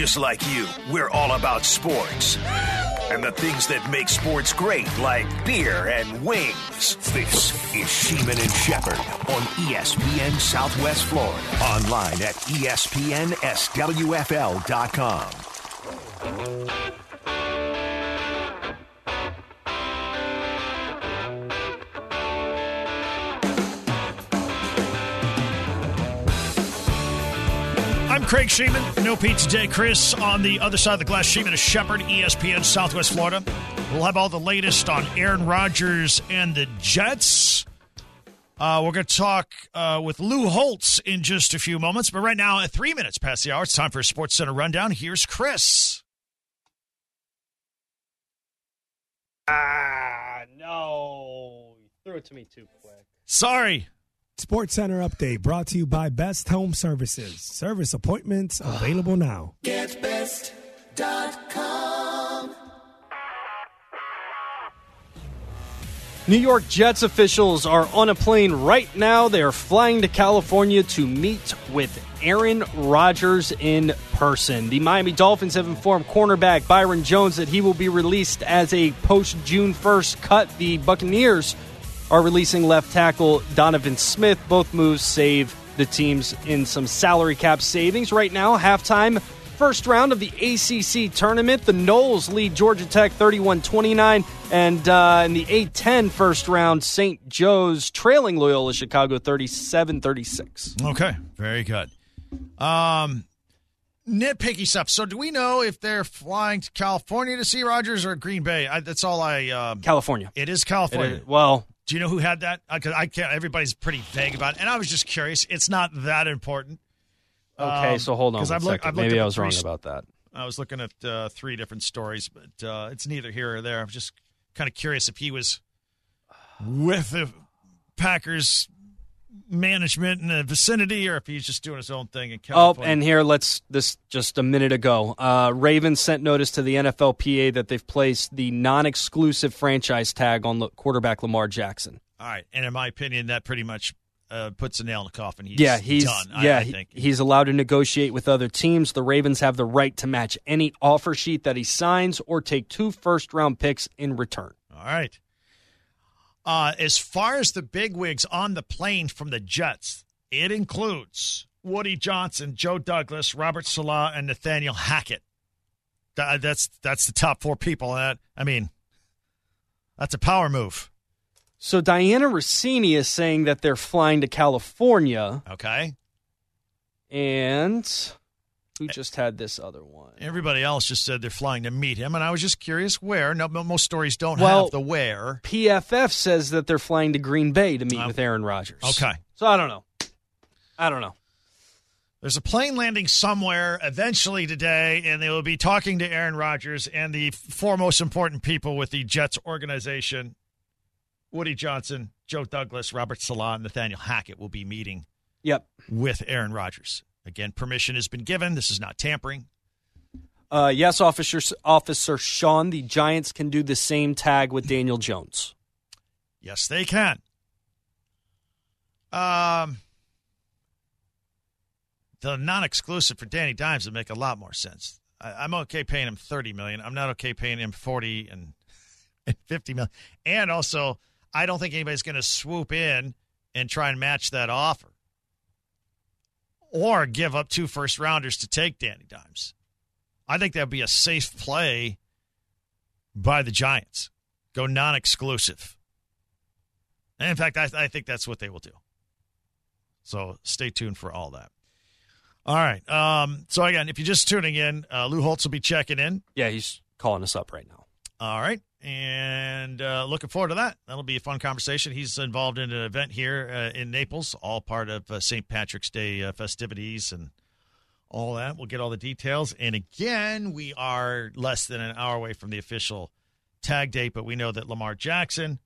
Just like you, we're all about sports. And the things that make sports great, like beer and wings. This is Sheeman and Shepherd on ESPN Southwest Florida. Online at ESPNSWFL.com. Craig Sheeman. No Pete today. Chris on the other side of the glass. Sheeman is Shepherd, ESPN Southwest Florida. We'll have all the latest on Aaron Rodgers and the Jets. Uh, we're going to talk uh, with Lou Holtz in just a few moments. But right now, at three minutes past the hour, it's time for a Sports Center rundown. Here's Chris. Ah, no. You threw it to me too quick. Sorry. Sports Center update brought to you by Best Home Services. Service appointments available now. GetBest.com. New York Jets officials are on a plane right now. They are flying to California to meet with Aaron Rodgers in person. The Miami Dolphins have informed cornerback Byron Jones that he will be released as a post June 1st cut. The Buccaneers are releasing left tackle Donovan Smith. Both moves save the teams in some salary cap savings. Right now, halftime, first round of the ACC tournament. The Noles lead Georgia Tech 31 29. And uh, in the A10 first round, St. Joe's trailing Loyola Chicago 37 36. Okay, very good. Um, nitpicky stuff. So, do we know if they're flying to California to see Rogers or Green Bay? I, that's all I. Um, California. it is California. is- well, Do you know who had that? Because I can't. Everybody's pretty vague about it, and I was just curious. It's not that important. okay, Um, so hold on a I've looked- I've Maybe I was wrong about that. I was looking at uh, three different stories, but uh, it's neither here or there. I'm just kind of curious if he was with the Packers management in the vicinity, or if he's just doing his own thing in California. Oh, and here, let's this just a minute ago. Uh, Ravens sent notice to the NFLPA that they've placed the non-exclusive franchise tag on the quarterback Lamar Jackson. all right. And in my opinion, that pretty much uh, puts a nail in the coffin. He's yeah, he's done. Yeah I, he- think. he's allowed to negotiate with other teams. The Ravens have the right to match any offer sheet that he signs or take two first-round picks in return. All right. Uh, as far as the bigwigs on the plane from the Jets, it includes Woody Johnson, Joe Douglas, Robert Saleh, and Nathaniel Hackett. That, that's that's the top four people. That I mean, that's a power move. So Dianna Russini is saying that they're flying to California, Okay. and who just had this other one? Everybody else just said they're flying to meet him, and I was just curious where. No, most stories don't Well- have the where. PFF says that they're flying to Green Bay to meet Um, with Aaron Rodgers. okay. So I don't know. I don't know. There's a plane landing somewhere eventually today, and they will be talking to Aaron Rodgers and the four most important people with the Jets organization Woody Johnson, Joe Douglas, Robert Saleh, and Nathaniel Hackett will be meeting Yep. with Aaron Rodgers. Again, permission has been given. This is not tampering. Uh, yes, Officer Officer Sean, the Giants can do the same tag with Daniel Jones. Yes, they can. Um, the non-exclusive for Danny Dimes would make a lot more sense. I, I'm okay paying him thirty million. I'm not okay paying him forty and, and fifty million. And also, I don't think anybody's going to swoop in and try and match that offer, or give up two first rounders to take Danny Dimes. I think that'd be a safe play by the Giants. Go non-exclusive. And in fact, I, I think that's what they will do. So stay tuned for all that. All right. Um, so again, if you're just tuning in, uh, Lou Holtz will be checking in. Yeah, he's calling us up right now. All right. And uh, looking forward to that. That'll be a fun conversation. He's involved in an event here uh, in Naples, all part of uh, St. Patrick's Day uh, festivities and all that. We'll get all the details. And again, we are less than an hour away from the official tag date, but we know that Lamar Jackson,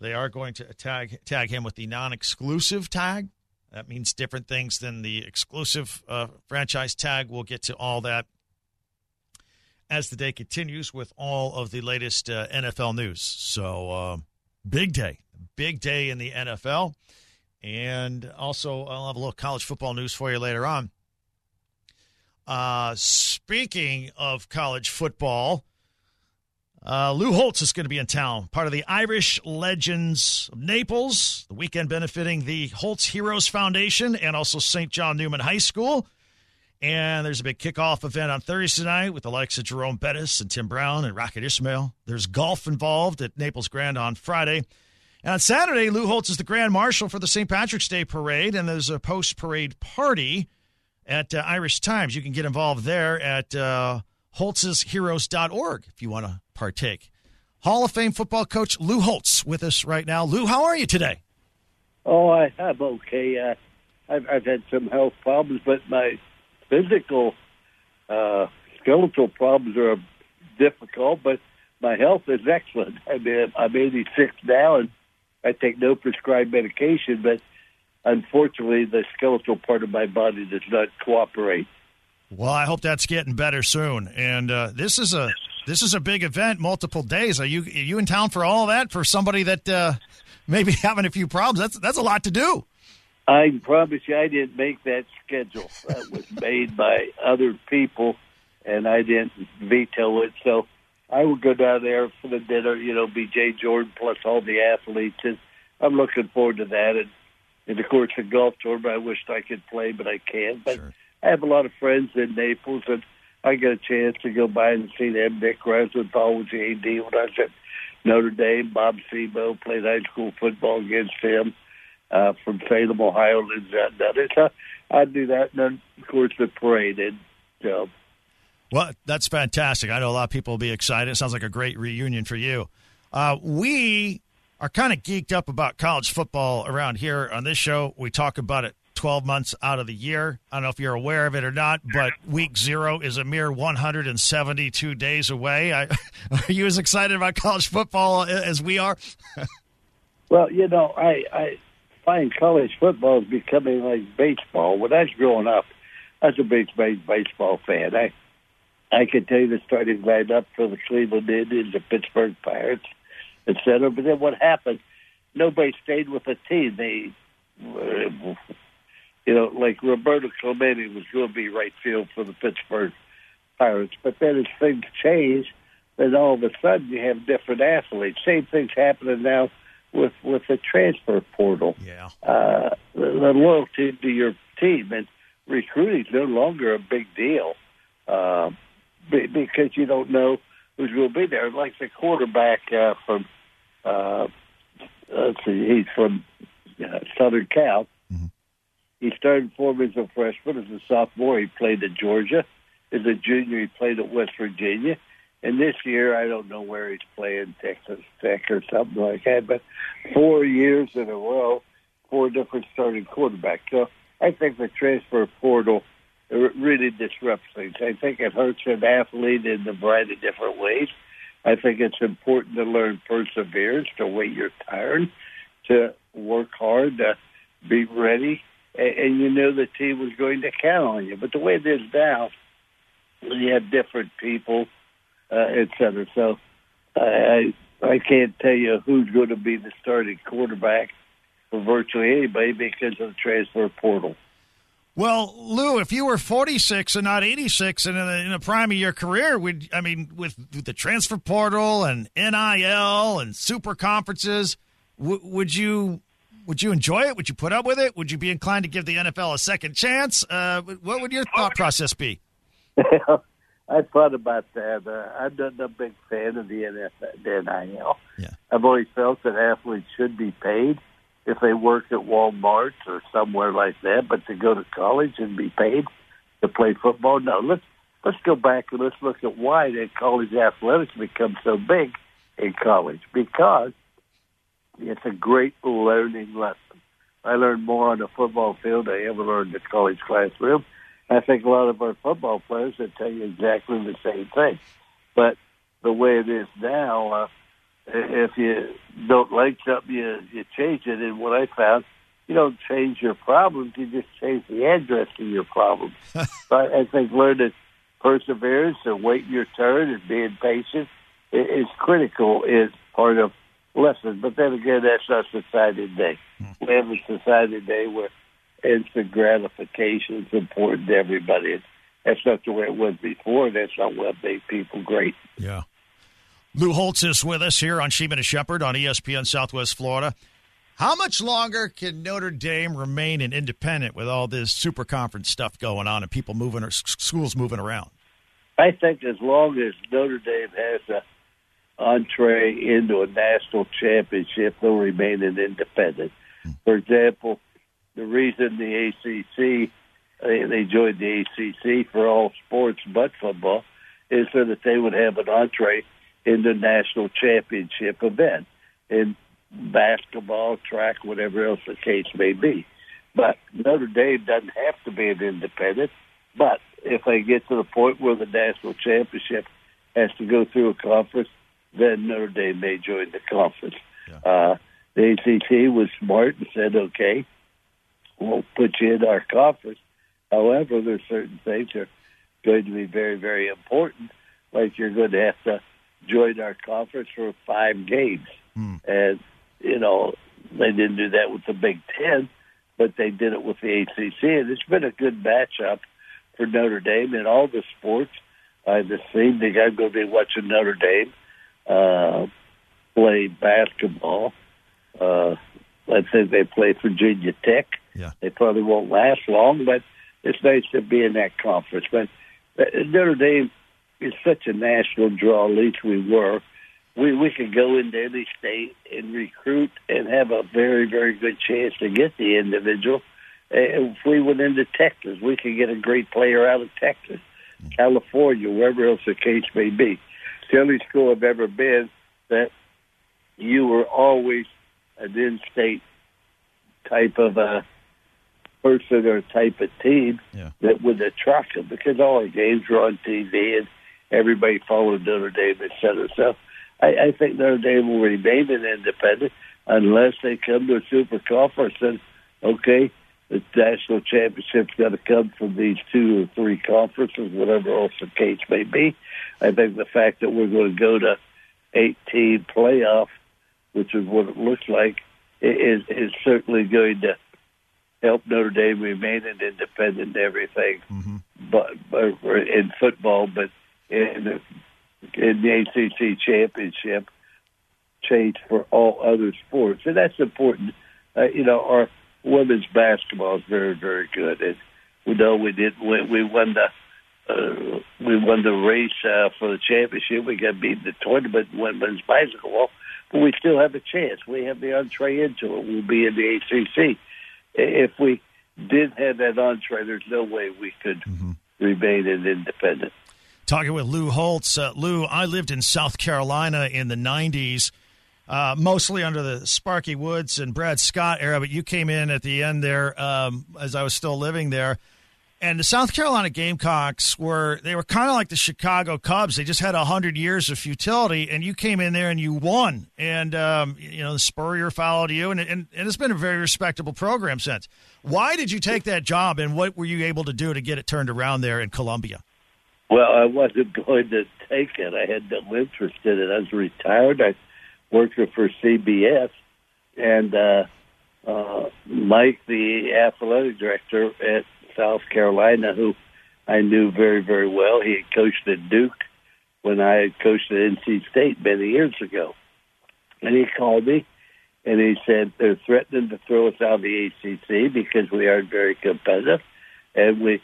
they are going to tag, tag him with the non exclusive tag. That means different things than the exclusive uh, franchise tag. We'll get to all that as the day continues with all of the latest uh, NFL news. So, uh, big day, big day in the NFL. And also, I'll have a little college football news for you later on. Uh, speaking of college football, uh, Lou Holtz is going to be in town, part of the Irish Legends of Naples, the weekend benefiting the Holtz Heroes Foundation and also St. John Newman High School. And there's a big kickoff event on Thursday night with the likes of Jerome Bettis and Tim Brown and Rocket Ismail. There's golf involved at Naples Grand on Friday. And on Saturday, Lou Holtz is the Grand Marshal for the St. Patrick's Day Parade, and there's a post parade party at uh, Irish Times. You can get involved there at uh, holtzsheroes.org if you want to partake. Hall of Fame football coach Lou Holtz with us right now. Lou, how are you today? Oh, I, I'm okay. Uh, I've, I've had some health problems, but my physical, uh, skeletal problems are difficult, but my health is excellent. I mean, I'm 86 now, and I take no prescribed medication, but unfortunately, the skeletal part of my body does not cooperate. Well, I hope that's getting better soon. And uh, this is a this is a big event, multiple days. Are you are you in town for all that? For somebody that uh, maybe having a few problems, that's that's a lot to do. I promise you, I didn't make that schedule. That was made by other people, and I didn't veto it. So I would go down there for the dinner, you know, be Jay Jordan plus all the athletes, and I'm looking forward to that. And, and of course, the golf tournament, I wished I could play, but I can't. But Sure. I have a lot of friends in Naples, and I get a chance to go by and see them. Dick Rosenthal was the AD when I was at Notre Dame. Bob Sebo played high school football against him uh, from Salem, Ohio. Lives out down there. So I do that, and then of course the parade. And so Well, that's fantastic. I know a lot of people will be excited. It sounds like a great reunion for you. Uh, we are kind of geeked up about college football around here on this show. We talk about it 12 months out of the year. I don't know if you're aware of it or not, but week zero is a mere 172 days away. I, are you as excited about college football as we are? Well, you know, I, I find college football is becoming like baseball. When I was growing up, I was a big big baseball fan. I I could tell you the starting lineup for the Cleveland Indians, the Pittsburgh Pirates, et cetera. But then what happened? Nobody stayed with the team. They, uh, you know, like Roberto Clemente was going to be right field for the Pittsburgh Pirates. But then as things change, then all of a sudden you have different athletes. Same thing's happening now with with the transfer portal. Yeah. Uh, the, the loyalty to your team and recruiting is no longer a big deal uh, be- because you don't know who's going to be there. Like the quarterback uh, from uh, let's see, he's from uh, Southern Cal. He started for me as a freshman. As a sophomore, he played at Georgia. As a junior, he played at West Virginia. And this year, I don't know where he's playing, Texas Tech or something like that. But four years in a row, four different starting quarterbacks. So I think the transfer portal really disrupts things. I think it hurts an athlete in a variety of different ways. I think it's important to learn perseverance, to wait your turn, to work hard, to be ready, and, and you know the team was going to count on you. But the way it is now, you have different people, uh, et cetera. So I I can't tell you who's going to be the starting quarterback for virtually anybody because of the transfer portal. Well, Lou, if you were 46 and not 86 and in the, in the prime of your career, would I mean, with, with the transfer portal and NIL and super conferences, w- would you would you enjoy it? Would you put up with it? Would you be inclined to give the NFL a second chance? Uh, what would your thought process be? I thought about that. Uh, I'm not a big fan of the NIL. Yeah. I've always felt that athletes should be paid if they work at Walmart or somewhere like that, but to go to college and be paid to play football, no. Let's let's go back and let's look at why that college athletics become so big in college because it's a great learning lesson. I learned more on the football field than I ever learned in the college classroom. I think a lot of our football players would tell you exactly the same thing. But the way it is now, uh, if you don't like something, you, you change it. And what I found, you don't change your problems, you just change the address to your problems. so I, I think learning perseverance and waiting your turn and being patient is critical, is part of lesson. But then again, that's not society today. We have a society today where instant gratification is important to everybody. That's not the way it was before. That's not what made people great. Yeah. Lou Holtz is with us here on Sheeman and Shepard on ESPN Southwest Florida. How much longer can Notre Dame remain an independent with all this super conference stuff going on and people moving or schools moving around? I think as long as Notre Dame has a entree into a national championship, they'll remain an independent. Hmm. For example, the reason the ACC they, they joined the ACC for all sports but football is so that they would have an entree in the national championship event in basketball, track, whatever else the case may be. But Notre Dame doesn't have to be an independent. But if they get to the point where the national championship has to go through a conference, then Notre Dame may join the conference. Yeah. Uh, the ACC was smart and said, okay, we'll put you in our conference. However, there's certain things that are going to be very, very important, like you're going to have to join our conference for five games. And, you know, they didn't do that with the Big Ten, but they did it with the ACC. And it's been a good matchup for Notre Dame in all the sports. I just think I'm going to be watching Notre Dame uh, play basketball. Uh, I think they play Virginia Tech. Yeah. They probably won't last long, but it's nice to be in that conference. But uh, Notre Dame is such a national draw. At least we were. We we could go into any state and recruit and have a very very good chance to get the individual. Uh, If we went into Texas, we could get a great player out of Texas, California, wherever else the case may be. The only school I've ever been that you were always an in-state type of a person or type of team Yeah. that would attract them because all our games were on TV and everybody followed Notre Dame, et cetera. So I, I think Notre Dame will remain an independent unless they come to a super conference and okay, the national championship's got to come from these two or three conferences, whatever else the case may be. I think the fact that we're going to go to 18 playoff, which is what it looks like, is is certainly going to help Notre Dame remain an independent everything. But, but in football, but in the, in the ACC championship, change for all other sports, and that's important. Uh, you know, our women's basketball is very, very good, and we know we did. We, we won the. Uh, we won the race uh, for the championship. We got beat in the tournament women's basketball, but we still have a chance. We have the entree into it. We'll be in the ACC. If we did have that entree, there's no way we could remain an independent. Talking with Lou Holtz. Uh, Lou, I lived in South Carolina in the 90s, uh, mostly under the Sparky Woods and Brad Scott era, but you came in at the end there um, as I was still living there. And the South Carolina Gamecocks were they were kind of like the Chicago Cubs. They just had hundred years of futility, and you came in there and you won. And um, you know, the Spurrier followed you, and, and and it's been a very respectable program since. Why did you take that job, and what were you able to do to get it turned around there in Columbia? Well, I wasn't going to take it. I had no interest in it. I was retired. I worked for CBS, and uh, uh, Mike, the athletic director at South Carolina, who I knew very, very well, he had coached at Duke when I had coached at NC State many years ago. And he called me and he said they're threatening to throw us out of the ACC because we aren't very competitive, and we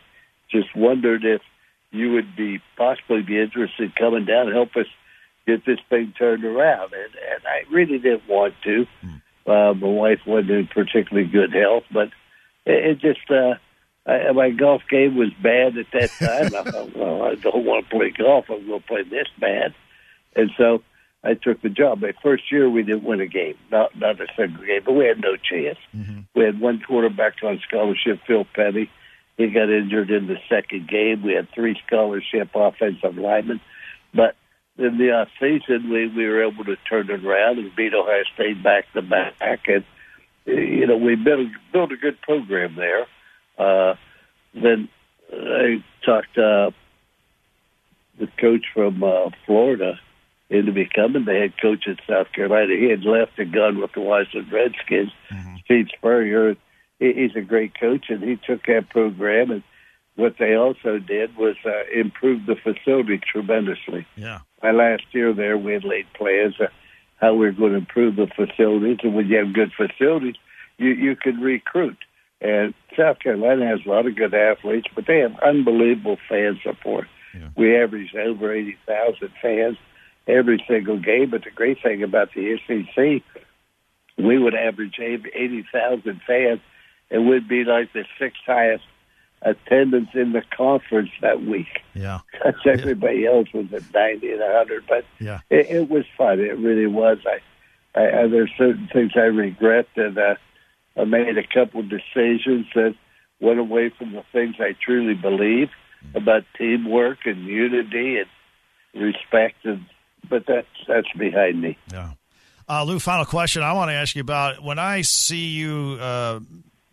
just wondered if you would be possibly be interested in coming down and help us get this thing turned around. And, and I really didn't want to. Uh, my wife wasn't in particularly good health, but it, it just uh, I, my golf game was bad at that time. I thought, well, I don't want to play golf. I'm going to play this bad, and so I took the job. My first year, we didn't win a game, not not a single game, but we had no chance. Mm-hmm. We had one quarterback on scholarship, Phil Petty. He got injured in the second game. We had three scholarship offensive linemen, but in the off season, we we were able to turn it around and beat Ohio State back to back, and you know we built built a good program there. Uh, then I talked uh, the coach from uh, Florida into becoming the head coach at South Carolina. He had left and gone with the Washington Redskins. Steve Spurrier, he, he's a great coach, and he took that program and what they also did was uh, improve the facility tremendously. Yeah. My last year there, we had laid plans of how we were going to improve the facilities, and when you have good facilities, you you can recruit. And South Carolina has a lot of good athletes, but they have unbelievable fan support. Yeah. We average over eighty thousand fans every single game. But the great thing about the SEC, we would average eighty thousand fans, and we'd be like the sixth highest attendance in the conference that week. Yeah. Because everybody else was at ninety and hundred, but Yeah. it, it was fun. It really was. I, I, I there's certain things I regret that uh, I made a couple of decisions that went away from the things I truly believe about teamwork and unity and respect. And but that's that's behind me. Yeah. Uh, Lou, final question I want to ask you about when I see you uh,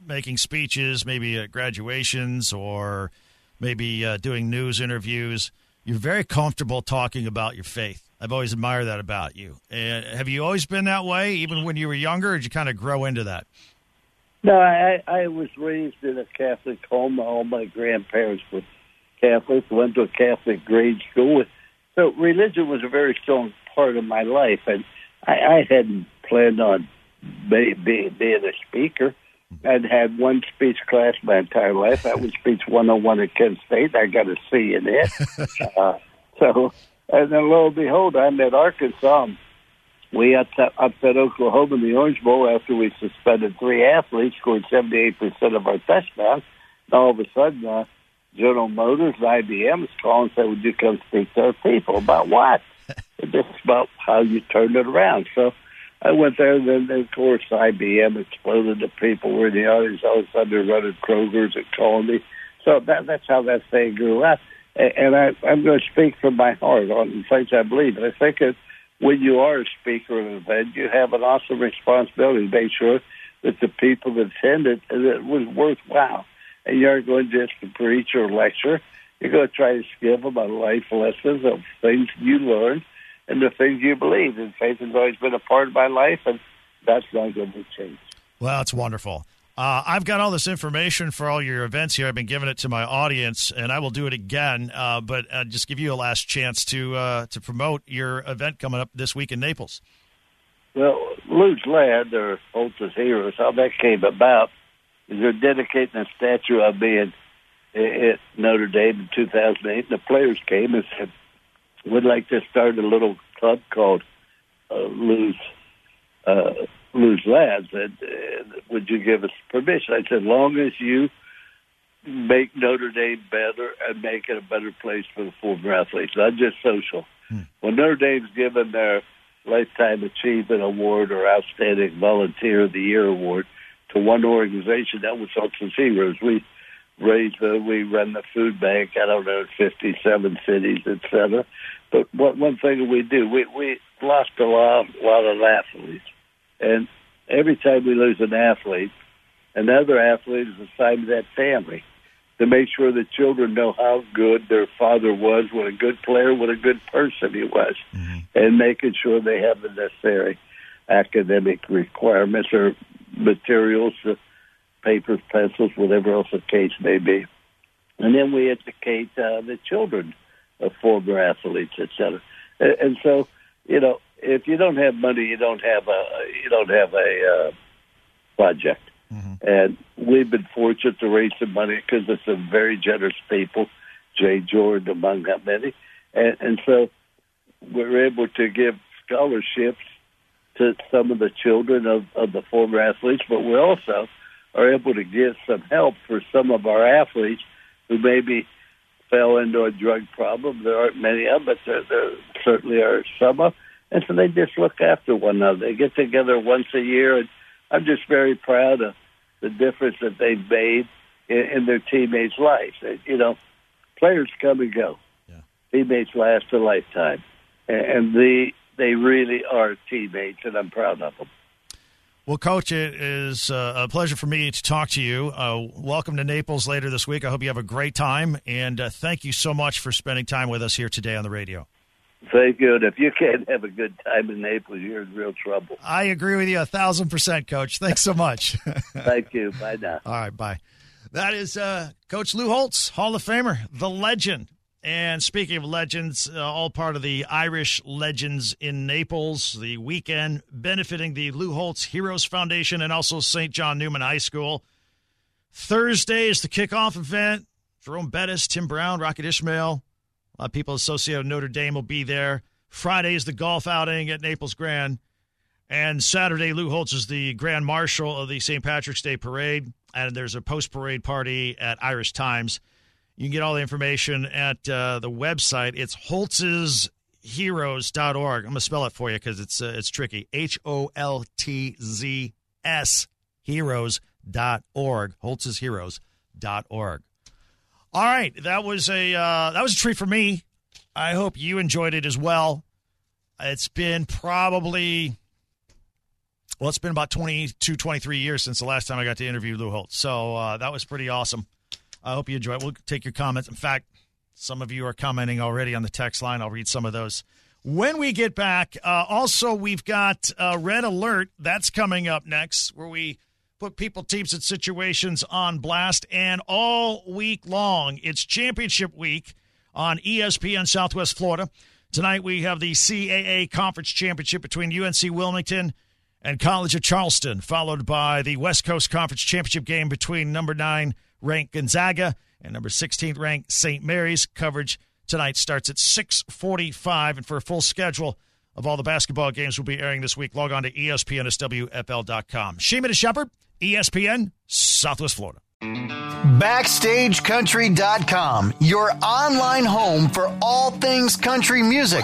making speeches, maybe at graduations or maybe uh, doing news interviews, you're very comfortable talking about your faith. I've always admired that about you. And have you always been that way, even when you were younger, or did you kind of grow into that? No, I, I was raised in a Catholic home. All my grandparents were Catholic. Went to a Catholic grade school. So religion was a very strong part of my life, and I, I hadn't planned on be, be, being a speaker. I'd had one speech class my entire life. That was speech 101 at Kent State. I got a C in it. uh, so, and then lo and behold, I'm at Arkansas. We upset, upset Oklahoma in the Orange Bowl after we suspended three athletes, scored 78% of our touchdowns. And all of a sudden, uh, General Motors, and IBM is calling and said, would you come speak to our people? About what? This is about how you turned it around. So I went there, and then, of course, IBM exploded. The people were in the audience. All of a sudden, they're running Kroger's and calling me. So that, that's how that thing grew up. And, I, I'm going to speak from my heart on the things I believe. And I think that when you are a speaker at an event, you have an awesome responsibility to make sure that the people that attended that it was worthwhile. And you aren't going just to preach or lecture. You're going to try to give them a life lessons of things you learned and the things you believe. And faith has always been a part of my life, and that's not going to change. Well, that's wonderful. Uh, I've got all this information for all your events here. I've been giving it to my audience, and I will do it again. Uh, but uh, just give you a last chance to uh, to promote your event coming up this week in Naples. Well, Lou's Lad, or Holtz's Heroes, how that came about is they're dedicating a statue of me at, at Notre Dame in 2008. And the players came and said, "We'd like to start a little club called uh, Lou's uh, Lou's Lads. And, uh, would you give us permission?" I said, "Long as you." Make Notre Dame better and make it a better place for the former athletes, not just social. When Notre Dame's given their Lifetime Achievement Award or Outstanding Volunteer of the Year Award to one organization. That was Holtz's Heroes. We raise the, we run the food bank. I don't know, 57 cities, etc. But one, one thing we do, we, we lost a lot, a lot of athletes. And every time we lose an athlete, another athlete is assigned to that family to make sure the children know how good their father was, what a good player, what a good person he was, and making sure they have the necessary academic requirements or materials, uh, papers, pencils, whatever else the case may be. And then we educate uh, the children of former athletes, et cetera. And, and so, you know, if you don't have money, you don't have a you don't have a uh, project. And we've been fortunate to raise some money because of some very generous people, Jay Jordan among that many, and, and so we're able to give scholarships to some of the children of, of the former athletes, but we also are able to give some help for some of our athletes who maybe fell into a drug problem. There aren't many of them, but there, there certainly are some of And so they just look after one another. They get together once a year, and I'm just very proud of the difference that they've made in, in their teammates' lives. You know, players come and go. Yeah. Teammates last a lifetime, and, and the they really are teammates, and I'm proud of them. Well, Coach, it is uh, a pleasure for me to talk to you. Uh, welcome to Naples later this week. I hope you have a great time, and uh, thank you so much for spending time with us here today on the radio. Thank you. And if you can't have a good time in Naples, you're in real trouble. I agree with you a thousand percent, Coach. Thanks so much. Thank you. Bye now. All right, bye. That is uh, Coach Lou Holtz, Hall of Famer, the legend. And speaking of legends, uh, all part of the Irish Legends in Naples, the weekend benefiting the Lou Holtz Heroes Foundation and also St. John Newman High School. Thursday is the kickoff event. Jerome Bettis, Tim Brown, Rocket Ismail, a lot of people associated with Notre Dame will be there. Friday is the golf outing at Naples Grand. And Saturday, Lou Holtz is the Grand Marshal of the St. Patrick's Day Parade. And there's a post parade party at Irish Times. You can get all the information at uh, the website. It's holtzheroes.org. I'm going to spell it for you because it's, uh, it's tricky. H O L T Z S heroes.org. holtzheroes.org. All right, that was a uh, that was a treat for me. I hope you enjoyed it as well. It's been probably well, it's been about 22, 23 years since the last time I got to interview Lou Holtz. So uh, that was pretty awesome. I hope you enjoy it. We'll take your comments. In fact, some of you are commenting already on the text line. I'll read some of those. When we get back, uh, also, we've got uh, Red Alert. That's coming up next, where we put people, teams, and situations on blast. And all week long, it's championship week on ESPN Southwest Florida. Tonight, we have the CAA Conference Championship between UNC Wilmington and College of Charleston, followed by the West Coast Conference Championship game between number nine ranked Gonzaga and number 16th ranked St. Mary's. Coverage tonight starts at 6:45, and for a full schedule of all the basketball games we'll be airing this week, log on to ESPNSWFL.com. Sheeman Shepard, ESPN, Southwest Florida. BackstageCountry.com, your online home for all things country music.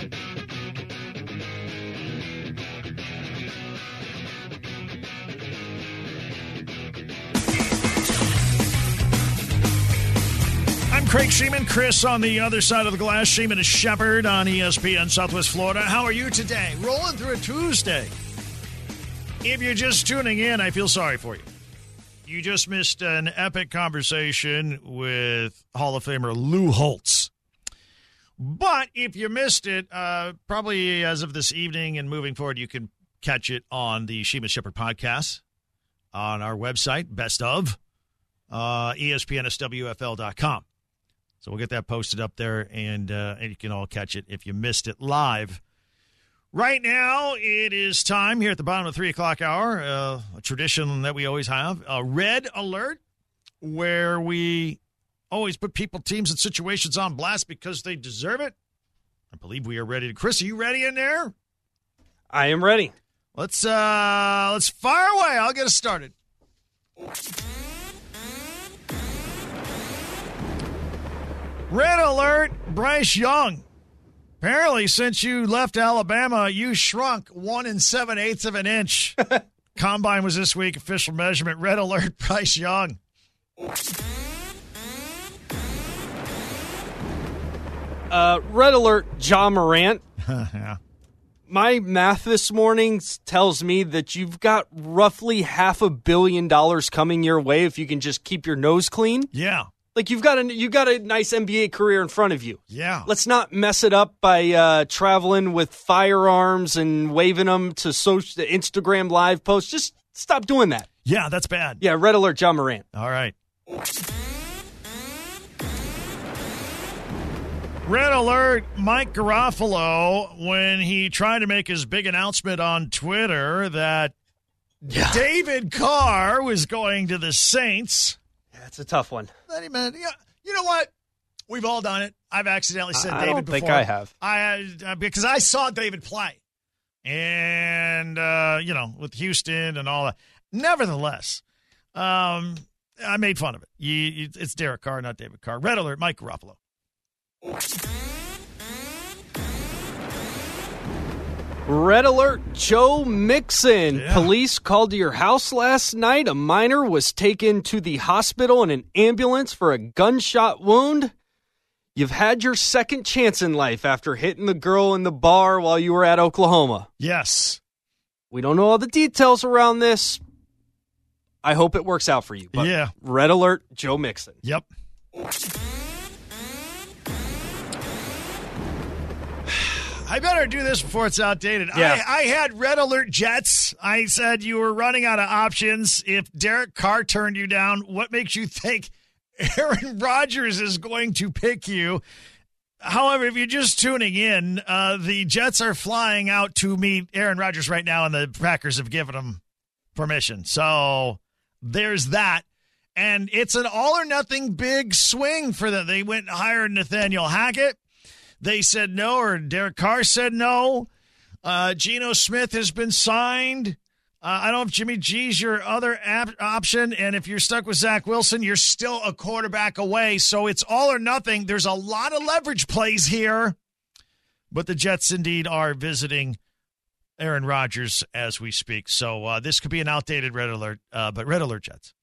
Craig Sheeman. Chris on the other side of the glass. Sheeman is Shepard on ESPN Southwest Florida. How are you today? Rolling through a Tuesday. If you're just tuning in, I feel sorry for you. You just missed an epic conversation with Hall of Famer Lou Holtz. But if you missed it, uh, probably as of this evening and moving forward, you can catch it on the Sheeman Shepherd podcast on our website, best of uh, ESPNSWFL.com. So we'll get that posted up there, and, uh, and you can all catch it if you missed it live. Right now, it is time here at the bottom of the three o'clock hour, uh, a tradition that we always have, a red alert, where we always put people, teams, and situations on blast because they deserve it. I believe we are ready. to. Chris, are you ready in there? I am ready. Let's uh let's fire away. I'll get us started. Red alert, Bryce Young. Apparently, since you left Alabama, you shrunk one and seven eighths of an inch. Combine was this week, official measurement. Red alert, Bryce Young. Uh, red alert, Ja Morant. yeah. My math this morning tells me that you've got roughly half a billion dollars coming your way if you can just keep your nose clean. Yeah. Like you've got a you got a nice NBA career in front of you. Yeah. Let's not mess it up by uh, traveling with firearms and waving them to social Instagram live posts. Just stop doing that. yeah, that's bad. Yeah, red alert, Ja Morant. All right. Red alert, Mike Garafolo, when he tried to make his big announcement on Twitter that David Carr was going to the Saints. That's a tough one. Him in. Yeah, you know what? We've all done it. I've accidentally said I David I don't think. I have. I uh, because I saw David play, and uh, you know with Houston and all that. Nevertheless, um, I made fun of it. You, you, it's Derek Carr, not David Carr. Red alert, Mike Garafolo. Red alert, Joe Mixon. Yeah. Police called to your house last night. A minor was taken to the hospital in an ambulance for a gunshot wound. You've had your second chance in life after hitting the girl in the bar while you were at Oklahoma. Yes. We don't know all the details around this. I hope it works out for you. But Yeah. Red alert, Joe Mixon. Yep. I better do this before it's outdated. Yeah. I, I had red alert jets. I said you were running out of options. If Derek Carr turned you down, what makes you think Aaron Rodgers is going to pick you? However, if you're just tuning in, uh, the Jets are flying out to meet Aaron Rodgers right now, and the Packers have given them permission. So there's that. And it's an all or nothing big swing for them. They went and hired Nathaniel Hackett. They said no, or Derek Carr said no. Uh, Geno Smith has been signed. Uh, I don't know if Jimmy G's your other ap- option. And if you're stuck with Zach Wilson, you're still a quarterback away. So it's all or nothing. There's a lot of leverage plays here. But the Jets indeed are visiting Aaron Rodgers as we speak. So uh, this could be an outdated red alert, uh, but red alert Jets.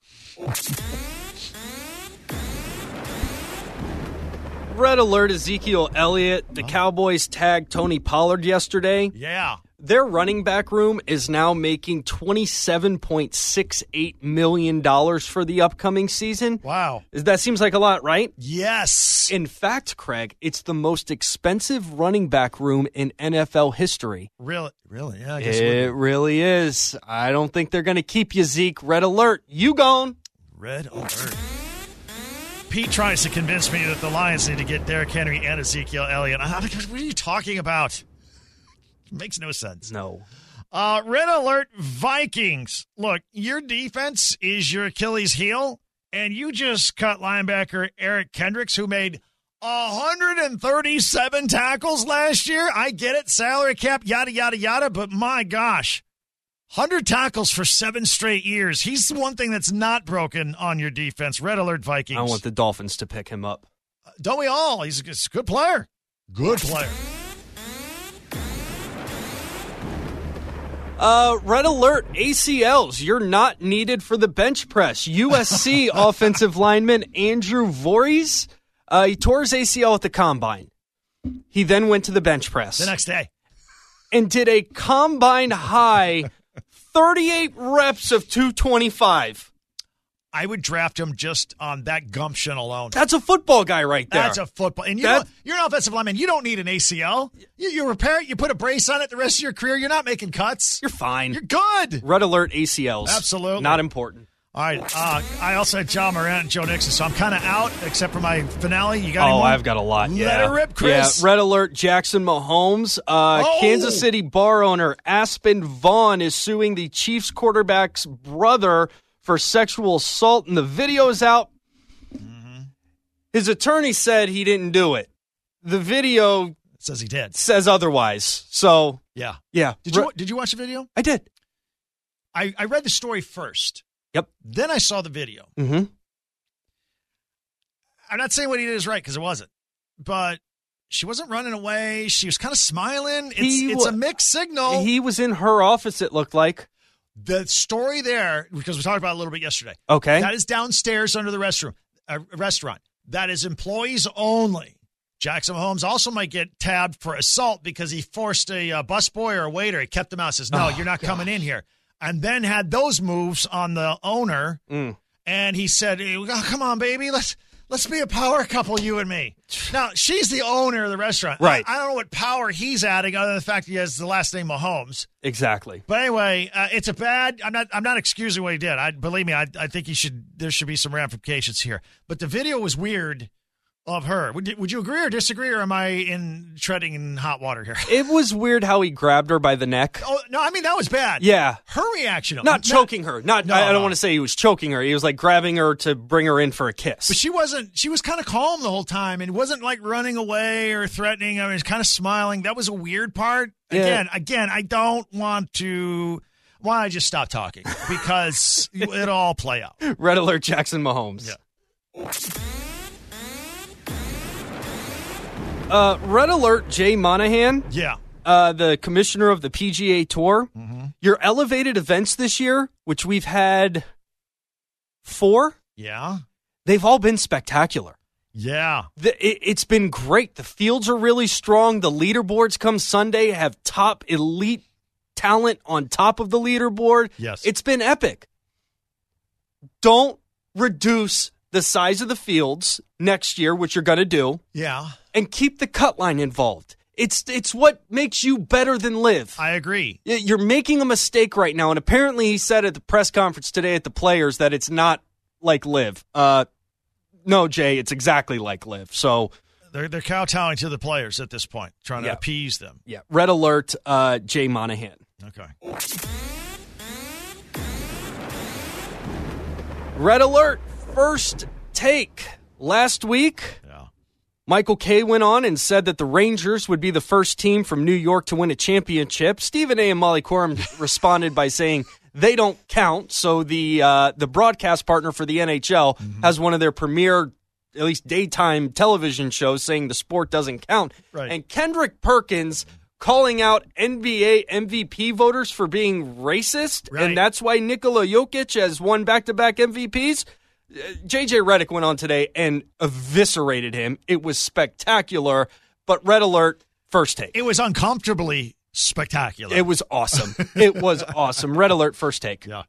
Red alert Ezekiel Elliott. The Cowboys tagged Tony Pollard yesterday. Yeah. Their running back room is now making $27.68 million for the upcoming season. Wow. That seems like a lot, right? Yes. In fact, Craig, it's the most expensive running back room in NFL history. really? Really? Yeah. I guess it really is. I don't think they're going to keep you, Zeke. Red alert. You gone. red alert. Pete tries to convince me that the Lions need to get Derrick Henry and Ezekiel Elliott. I'm like, What are you talking about? makes no sense. No. Uh, red alert Vikings. Look, your defense is your Achilles heel, and you just cut linebacker Eric Kendricks, who made 137 tackles last year. I get it, salary cap, yada, yada, yada, but my gosh. 100 tackles for seven straight years. He's the one thing that's not broken on your defense. Red alert Vikings. I want the Dolphins to pick him up. Don't we all? He's a, he's a good player. Good player. Uh, red alert ACLs. You're not needed for the bench press. USC offensive lineman Andrew Voorhees. Uh, he tore his ACL at the combine. He then went to the bench press The next day. and did a combine high 38 reps of 225. I would draft him just on that gumption alone. That's a football guy right there. That's a football. And you that, you're an offensive lineman. You don't need an ACL. You, you repair it. You put a brace on it the rest of your career. You're not making cuts. You're fine. You're good. Red alert ACLs. Absolutely. Not important. All right. Uh, I also had Ja Morant and Joe Mixon, so I'm kind of out except for my finale. You got any Oh. I've got a lot. Let yeah. it rip, Chris. Yeah, red alert Jackson Mahomes. Uh, Oh! Kansas City bar owner Aspen Vaughn is suing the Chiefs quarterback's brother for sexual assault, and the video is out. Mm-hmm. His attorney said he didn't do it. The video Says he did. says otherwise. So, Yeah. yeah. Did you Did you watch the video? I did. I, I read the story first. Yep. Then I saw the video. Mm-hmm. I'm not saying what he did is right because it wasn't, but she wasn't running away. She was kind of smiling. It's He it's a mixed signal. He was in her office, it looked like. the story there because we talked about it a little bit yesterday. Okay. That is downstairs under the restroom, uh, restaurant. That is employees only. Jackson Holmes also might get tabbed for assault because he forced a uh, busboy or a waiter. He kept them out. Says, "No, Oh, you're not coming in here." And then had those moves on the owner, Mm. and he said, oh, "Come on, baby, let's let's be a power couple, you and me." Now she's the owner of the restaurant, Right. I, I don't know what power he's adding, other than the fact he has the last name Mahomes. Exactly. But anyway, uh, it's a bad. I'm not. I'm not excusing what he did. I believe me. I, I think he should. There should be some ramifications here. But the video was weird of her. Would you, would you agree or disagree, or am I in treading in hot water here? It was weird how he grabbed her by the neck. Oh no! I mean that was bad. Yeah. her reaction. Not choking her. Not. No, I, I don't want to say he was choking her. He was like grabbing her to bring her in for a kiss. But she wasn't. She was kind of calm the whole time, and wasn't like running away or threatening. I mean, kind of smiling. That was a weird part. Yeah. Again, again, I don't want to. Why don't I just stop talking because it'll all play out. Red alert, Jackson Mahomes. Yeah. Uh, red alert, Jay Monahan, Yeah. uh, the commissioner of the PGA Tour. Mm-hmm. Your elevated events this year, which we've had four, Yeah. they've all been spectacular. Yeah. The, it, it's been great. The fields are really strong. The leaderboards come Sunday have top elite talent on top of the leaderboard. Yes. It's been epic. Don't reduce the size of the fields next year, which you're going to do, Yeah. And keep the cut line involved. It's it's what makes you better than live. I agree. You're making a mistake right now, and apparently he said at the press conference today at the players that it's not like live. Uh, no, Jay, it's exactly like live. So They're they're kowtowing to the players at this point, trying to Yeah. appease them. yeah, red alert, uh, Jay Monahan. Okay. Red alert, first take last week. Michael Kay went on and said that the Rangers would be the first team from New York to win a championship. Stephen A. and Molly Qerim responded by saying they don't count. So the uh, the broadcast partner for the NHL has one of their premier, at least daytime television shows saying the sport doesn't count. Right. And Kendrick Perkins calling out NBA MVP voters for being racist, Right. and that's why Nikola Jokic has won back to back MVPs. Uh, JJ Redick went on today and eviscerated him. It was spectacular, but red alert first take. It was uncomfortably spectacular. It was awesome. it was awesome. Red alert first take. yeah.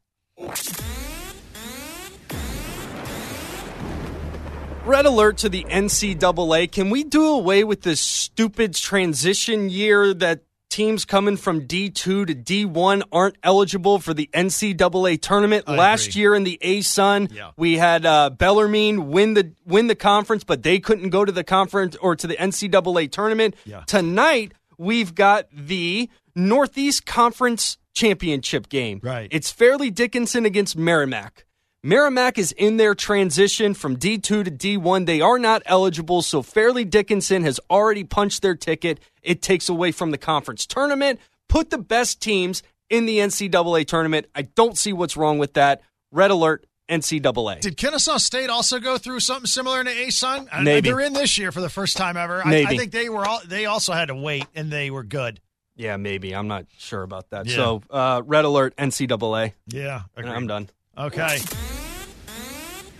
Red alert to the NCAA. Can we do away with this stupid transition year that teams coming from D2 to D1 aren't eligible for the NCAA tournament? I Last agree. year in the ASUN, Yeah. we had uh, Bellarmine win the win the conference, but they couldn't go to the conference or to the NCAA tournament. Yeah. Tonight, we've got the Northeast Conference Championship game. Right. It's Fairleigh Dickinson against Merrimack. Merrimack is in their transition from D2 to D1. They are not eligible, so Fairleigh Dickinson has already punched their ticket. It takes away from the conference tournament. Put the best teams in the NCAA tournament. I don't see what's wrong with that. Red alert, NCAA. Did Kennesaw State also go through something similar the ASUN? I- Maybe. they're in this year for the first time ever. I, I think they were all, they also had to wait and they were good. yeah, maybe. I'm not sure about that. Yeah. So, uh, red alert, NCAA. Yeah, agreed. I'm done. Okay.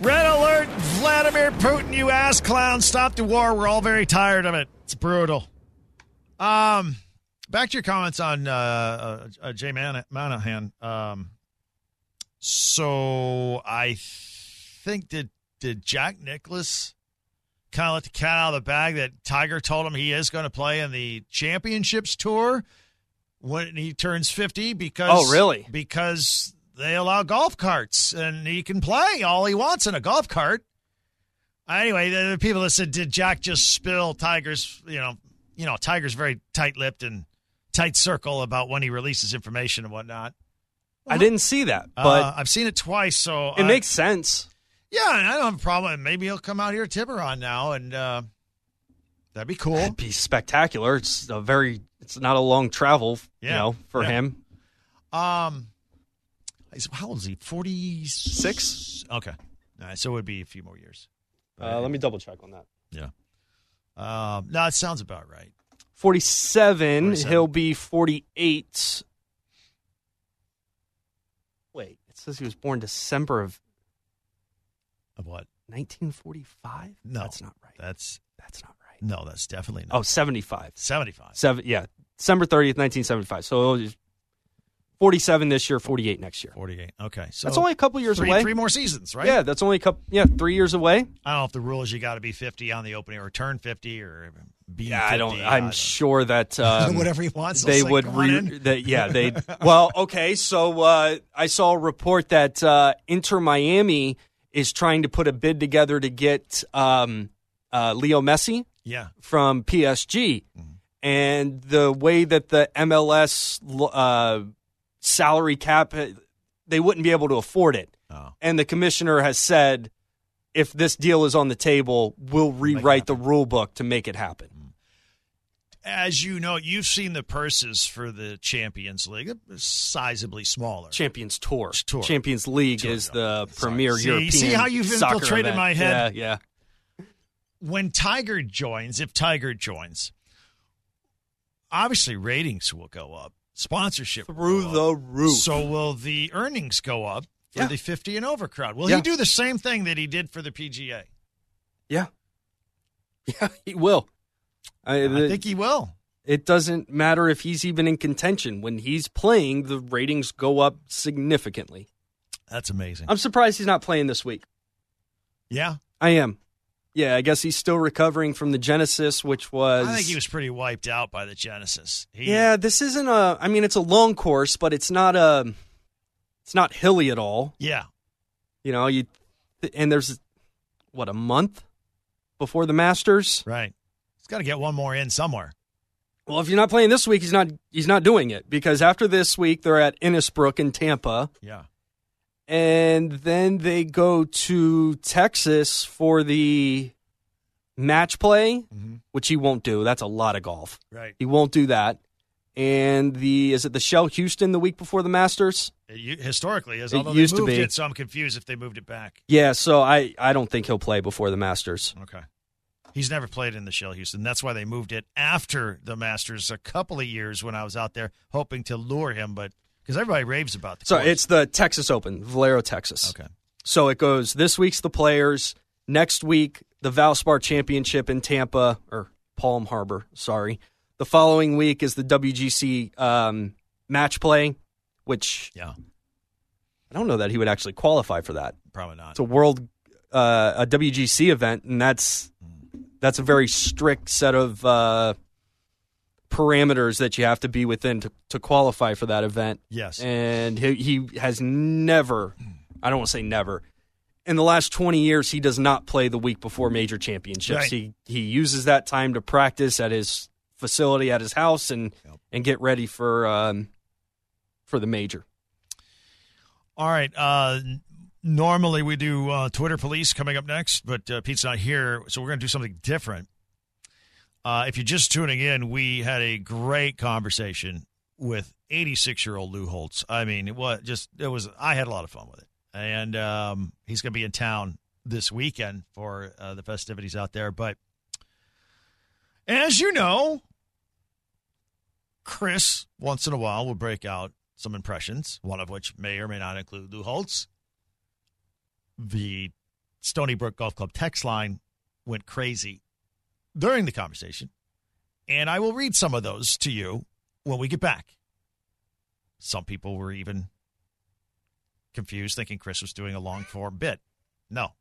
Red alert, Vladimir Putin, you ass clown. Stop the war. We're all very tired of it. It's brutal. Um, back to your comments on uh, uh, uh, Jay Man- Monahan. Um, so I think did did Jack Nicklaus kind of let the cat out of the bag that Tiger told him he is going to play in the championships tour when he turns 50 because Oh, really? because they allow golf carts and he can play all he wants in a golf cart anyway the, people that said did jack just spill tiger's you know you know tiger's very tight-lipped and tight circle about when he releases information and whatnot I didn't see that, but uh, i've seen it twice so it I- makes sense. yeah i don't have a problem maybe he'll come out here to tiburon now and uh, that'd be cool It'd be spectacular. It's a very, it's not a long travel, you know, for Yeah. him. Um, how old is he? Forty six. Okay, all right. So it would be a few more years. Uh, let me double check on that. Yeah. Um, no, it sounds about right. 47, 47. he'll be 48. Wait, it says he was born December of Of what? 1945? No, That's not right. That's That's not right. no, that's definitely not. Oh, 75. Seventy five. Seven, yeah, December 30th, 1975. So it was 47 this year, 48 next year. Forty eight. Okay, so That's only a couple years three, away. three more seasons, right? Yeah, that's only a couple, yeah, three years away. I don't know if the rule is you got to be fifty on the opening or turn fifty or be. Yeah, I don't, 50. I'm sure that. Um, Whatever he wants. they would "Come re- that yeah they well okay so uh, i saw a report that uh, inter miami is trying to put a bid together to get um, uh, leo messi Yeah. from psg Mm-hmm. and the way that the mls uh, salary cap uh, they wouldn't be able to afford it Oh. and the commissioner has said if this deal is on the table we'll rewrite the rule book to make it happen mm. As you know, you've seen the purses for the Champions League, They're sizably smaller. Champions Tour. Tour. Champions League Tour, is the Sorry. premier See- European. see how you've infiltrated event. my head? Yeah, yeah. when Tiger joins, if Tiger joins, obviously ratings will go up, sponsorship Through the roof. So will the earnings go up for Yeah. the 50 and over crowd? Will Yeah. he do the same thing that he did for the PGA? Yeah. Yeah, he will. I, I think he will. it doesn't matter if he's even in contention. When he's playing, the ratings go up significantly. That's amazing. I'm surprised he's not playing this week. yeah, I am. Yeah, I guess he's still recovering from the Genesis, which was. I think he was pretty wiped out by the Genesis. He, Yeah, this isn't a. I mean, it's a long course, but it's not a. It's not hilly at all. yeah. You know, you and there's what a month before the Masters. Right. He's got to get one more in somewhere. Well, if you're not playing this week, he's not. He's not doing it because after this week they're at Innisbrook in Tampa, Yeah. And then they go to Texas for the match play, mm-hmm. which he won't do. That's a lot of golf. Right. He won't do that. And the is it the Shell Houston the week before the Masters? It historically is, It used they to be. it, so I'm confused if they moved it back. Yeah, so I I don't think he'll play before the Masters. Okay. He's never played in the Shell Houston. That's why they moved it after the Masters a couple of years when I was out there hoping to lure him, but because everybody raves about the So course. it's the Texas Open, Valero, Texas. okay. So it goes this week's the Players, next week the Valspar Championship in Tampa or Palm Harbor. Sorry, the following week is the WGC um, match play, which Yeah, I don't know that he would actually qualify for that. probably not. It's a world uh, a WGC event, and that's that's a very strict set of uh, parameters that you have to be within to, to qualify for that event. yes. And he, he has never, I don't want to say never, in the last 20 years, he does not play the week before major championships. Right. He he uses that time to practice at his facility at his house and and get ready for um, for the major. All right. Uh, normally we do uh, Twitter police coming up next, but uh, Pete's not here, so we're going to do something different. Uh, if you're just tuning in, we had a great conversation with 86 year old Lou Holtz. I mean, it was just it was. I had a lot of fun with it, and um, he's going to be in town this weekend for uh, the festivities out there. But as you know, Chris once in a while will break out some impressions, one of which may or may not include Lou Holtz. The Stony Brook Golf Club text line went crazy during the conversation, and I will read some of those to you when we get back. Some people were even confused, thinking Chris was doing a long form bit. No,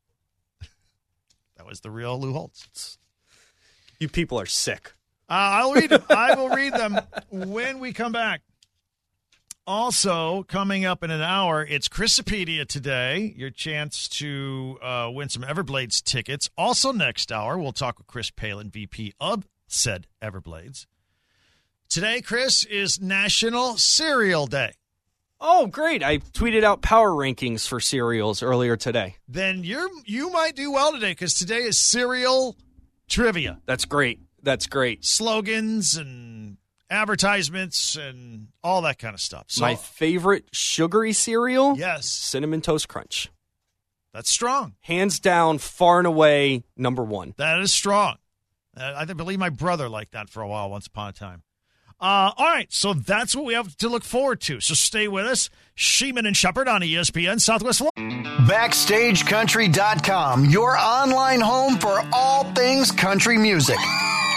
that was the real Lou Holtz. You people are sick. Uh, I'll read them. I will read them when we come back. Also, coming up in an hour, it's Chrisopedia today. Your chance to uh, win some Everblades tickets. Also, next hour, we'll talk with Chris Palin, VP of said Everblades. Today, Chris, is National Cereal Day. Oh, great! I tweeted out power rankings for cereals earlier today. Then you're you might do well today because today is cereal trivia. That's great. That's great. Slogans and advertisements and all that kind of stuff. So, My favorite sugary cereal, yes, cinnamon toast crunch. that's strong. Hands down, far and away, number one. That is strong. Uh, I believe my brother liked that for a while, once upon a time. Uh, all right, so that's what we have to look forward to. So stay with us. Sheeman and Shepard on ESPN Southwest Florida. BackstageCountry.com, your online home for all things country music.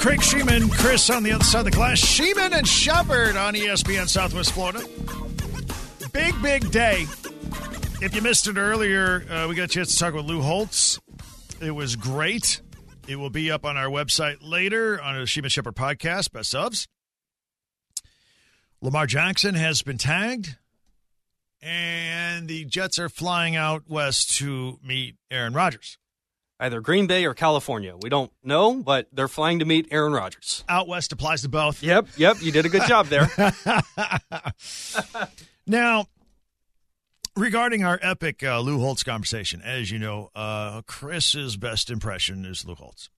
Craig Sheeman, Chris on the other side of the glass. Sheeman and Shepard on ESPN Southwest Florida. Big, big day. If you missed it earlier, uh, we got a chance to talk with Lou Holtz. It was great. It will be up on our website later on the Sheeman Shepard podcast, Best Ofs. Lamar Jackson has been tagged, and the Jets are flying out west to meet Aaron Rodgers. Either Green Bay or California. We don't know, but they're flying to meet Aaron Rodgers. Out west applies to both. Yep, yep. You did a good job there. Now, regarding our epic uh, Lou Holtz conversation, as you know, uh, Chris's best impression is Lou Holtz.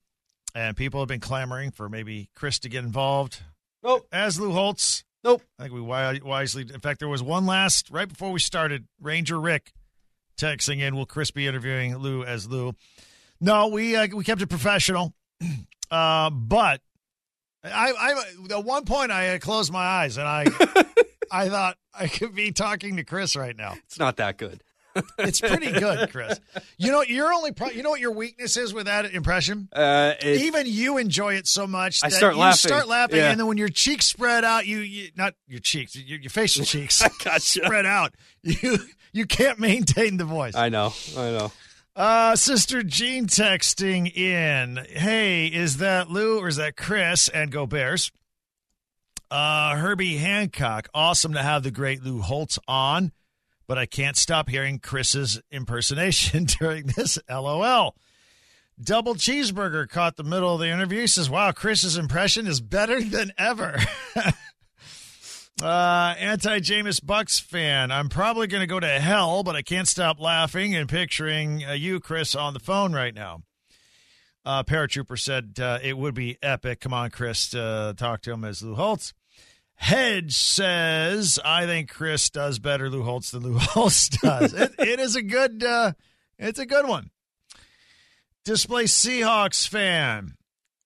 And people have been clamoring for maybe Chris to get involved nope, as Lou Holtz. nope. I think we wisely. In fact, there was one last right before we started. Ranger Rick texting in, "Will Chris be interviewing Lou as Lou?" No, we uh, we kept it professional, uh, but I, I at one point I closed my eyes and I I thought I could be talking to Chris right now. It's not that good. It's pretty good, Chris. You know, your only pro- you know what your weakness is with that impression. Uh, it, Even you enjoy it so much I start you laughing. start laughing, Yeah. and then when your cheeks spread out, you, you not your cheeks, your, your facial cheeks gotcha. spread out. You you can't maintain the voice. I know, I know. Uh, Sister Jean texting in, "Hey, is that Lou or is that Chris?" And go Bears. Uh, Herbie Hancock, awesome to have the great Lou Holtz on, but I can't stop hearing Chris's impersonation during this. LOL. Double cheeseburger caught the middle of the interview. He says, "Wow, Chris's impression is better than ever." Uh, anti Jameis Bucks fan. I'm probably going to go to hell, but I can't stop laughing and picturing uh, you, Chris, on the phone right now. Uh, Paratrooper said uh, it would be epic. Come on, Chris, uh, talk to him as Lou Holtz. Hedge says, I think Chris does better Lou Holtz than Lou Holtz does. it, it is a good, uh, it's a good one. Display Seahawks fan.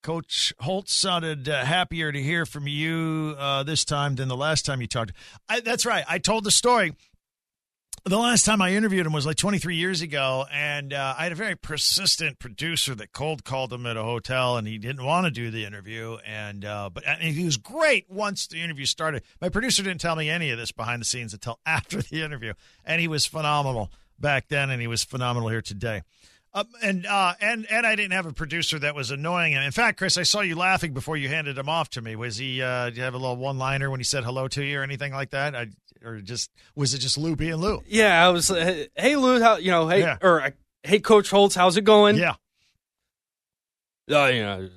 Coach Holt sounded uh, happier to hear from you uh, this time than the last time you talked. I, that's right. I told the story. The last time I interviewed him was like 23 years ago, and uh, I had a very persistent producer that cold called him at a hotel, and he didn't want to do the interview. And uh, but and he was great once the interview started. My producer didn't tell me any of this behind the scenes until after the interview, and he was phenomenal back then, and he was phenomenal here today. Uh, and uh, and and I didn't have a producer that was annoying. And in fact, Chris, I saw you laughing before you handed him off to me. Was he? Uh, did you have a little one-liner when he said hello to you or anything like that? I, or just was it just Lou being Lou? Yeah, I was. Uh, hey, Lou, how you know? Hey, Yeah. or uh, hey, Coach Holtz, how's it going? Yeah. Uh, you know,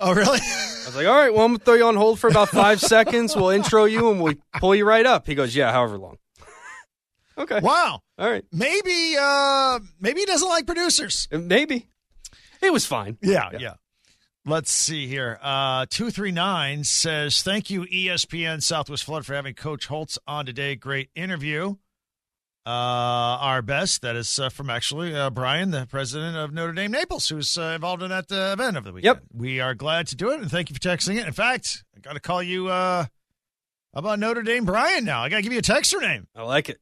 Oh, really? I was like, all right, well, I'm gonna throw you on hold for about five seconds. We'll intro you and we'll pull you right up. He goes, yeah, however long. Okay, wow. all right, Maybe. Uh, maybe he doesn't like producers. Uh, maybe it was fine. Yeah, yeah. Let's see here. Uh, 239 says, Thank you, ESPN Southwest Flood, for having Coach Holtz on today. Great interview. Uh, our best. That is uh, from actually uh, Brian, the president of Notre Dame Naples, who's uh, involved in that uh, event of the weekend. Yep. We are glad to do it, and thank you for texting it. In fact, I got to call you uh, about Notre Dame Brian now. I got to give you a texter name. I like it.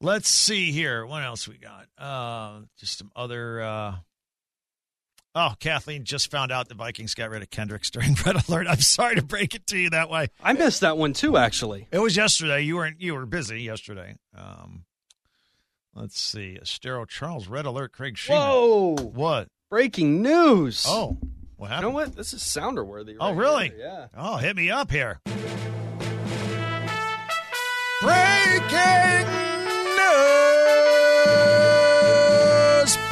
Let's see here. What else we got? Uh, just some other. Uh... Oh, Kathleen just found out the Vikings got rid of Kendricks during Red Alert. I'm sorry to break it to you that way. I missed that one too, actually. It was yesterday. You weren't. You were busy yesterday. Um, let's see. Estero Charles Red Alert. Craig Sheeman. Whoa! What? Breaking news. Oh, what happened? you know what? This is sounder worthy. Oh, really? Yeah. Oh, hit me up here. Breaking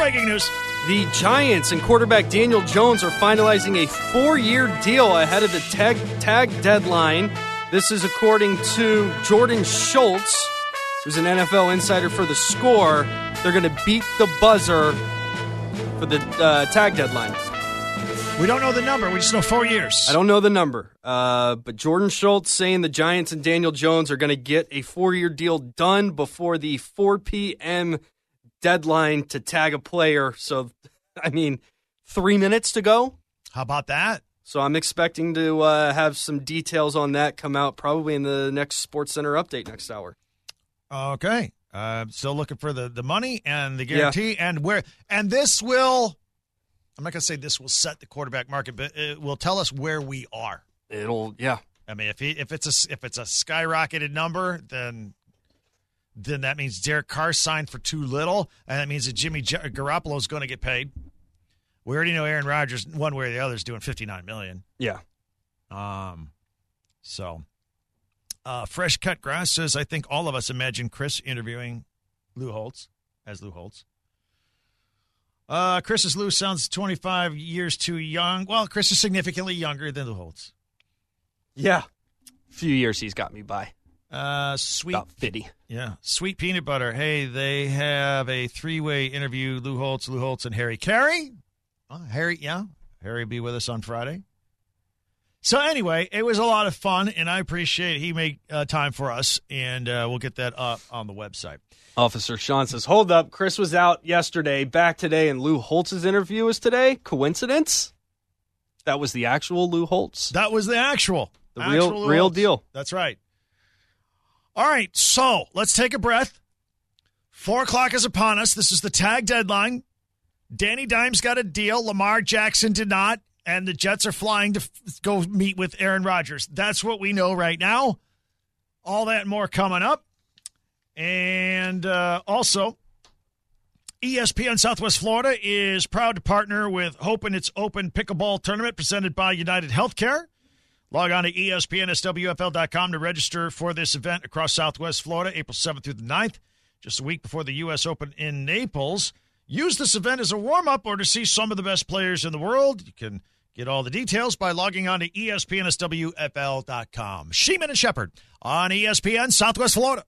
Breaking news. The Giants and quarterback Daniel Jones are finalizing a four-year deal ahead of the tag, tag deadline. This is according to Jordan Schultz, who's an NFL insider for the score. They're going to beat the buzzer for the uh, tag deadline. We don't know the number. We just know four years. I don't know the number, uh, but Jordan Schultz saying the Giants and Daniel Jones are going to get a four-year deal done before the 4 p.m. deadline to tag a player. So, I mean, three minutes to go. How about that? So I'm expecting to uh, have some details on that come out probably in the next Sports Center update next hour. Okay. Uh, still looking for the, the money and the Yeah. guarantee and where and this will I'm not gonna say this will set the quarterback market, but it will tell us where we are. It'll, yeah, I mean, if he, if it's a if it's a skyrocketed number, then then that means Derek Carr signed for too little, and that means that Jimmy Garoppolo is going to get paid. We already know Aaron Rodgers, one way or the other, is doing fifty nine million. yeah. Um, so uh, fresh cut grass says I think all of us imagine Chris interviewing Lou Holtz as Lou Holtz. Uh, Chris's Lou sounds 25 years too young. Well, Chris is significantly younger than the Holtz. Yeah. few years he's got me by. Uh, sweet. About 50. Yeah. Sweet peanut butter. Hey, they have a three way interview Lou Holtz, Lou Holtz, and Harry Caray. Oh, Harry, yeah. Harry will be with us on Friday. So, anyway, it was a lot of fun, and I appreciate he made uh, time for us, and uh, we'll get that up on the website. Officer Sean says, Hold up. Chris was out yesterday, back today, and Lou Holtz's interview is today. Coincidence? That was the actual Lou Holtz. That was the actual. The actual real- Lou real Holtz. deal. That's right. All right, so let's take a breath. Four o'clock is upon us. This is the tag deadline. Danny Dimes got a deal. Lamar Jackson did not. And the Jets are flying to f- go meet with Aaron Rodgers. That's what we know right now. All that and more coming up. And uh, also, ESPN Southwest Florida is proud to partner with Hope in its Open Pickleball Tournament presented by United Healthcare. Log on to ESPNSWFL.com to register for this event across Southwest Florida, April 7th through the 9th, just a week before the U.S. Open in Naples. Use this event as a warm up or to see some of the best players in the world. You can get all the details by logging on to ESPNSWFL.com. Sheeman and Shepard on ESPN Southwest Florida.